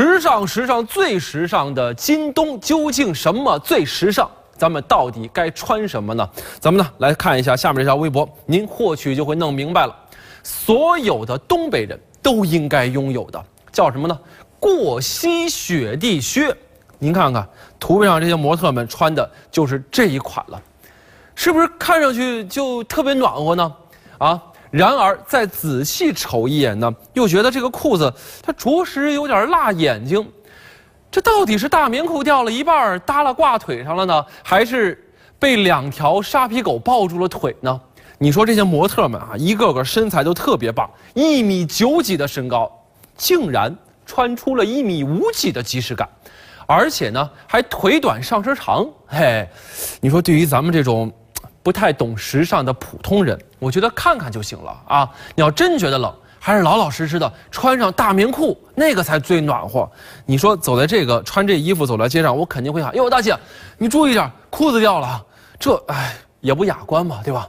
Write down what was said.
时尚，时尚最时尚的今冬究竟什么最时尚？咱们到底该穿什么呢？咱们呢来看一下下面这条微博，您或许就会弄明白了。所有的东北人都应该拥有的叫什么呢？过膝雪地靴。您看看图片上这些模特们穿的就是这一款了，是不是看上去就特别暖和呢？啊！然而再仔细瞅一眼呢，又觉得这个裤子它着实有点辣眼睛。这到底是大棉裤掉了一半耷拉挂腿上了呢，还是被两条沙皮狗抱住了腿呢？你说这些模特们啊，一个个身材都特别棒，一米九几的身高，竟然穿出了一米五几的即视感，而且呢还腿短上身长。嘿，你说对于咱们这种。不太懂时尚的普通人，我觉得看看就行了啊！你要真觉得冷，还是老老实实的穿上大棉裤，那个才最暖和。你说走在这个穿这衣服走在街上，我肯定会喊：哟，大姐，你注意点，裤子掉了，这哎也不雅观嘛，对吧？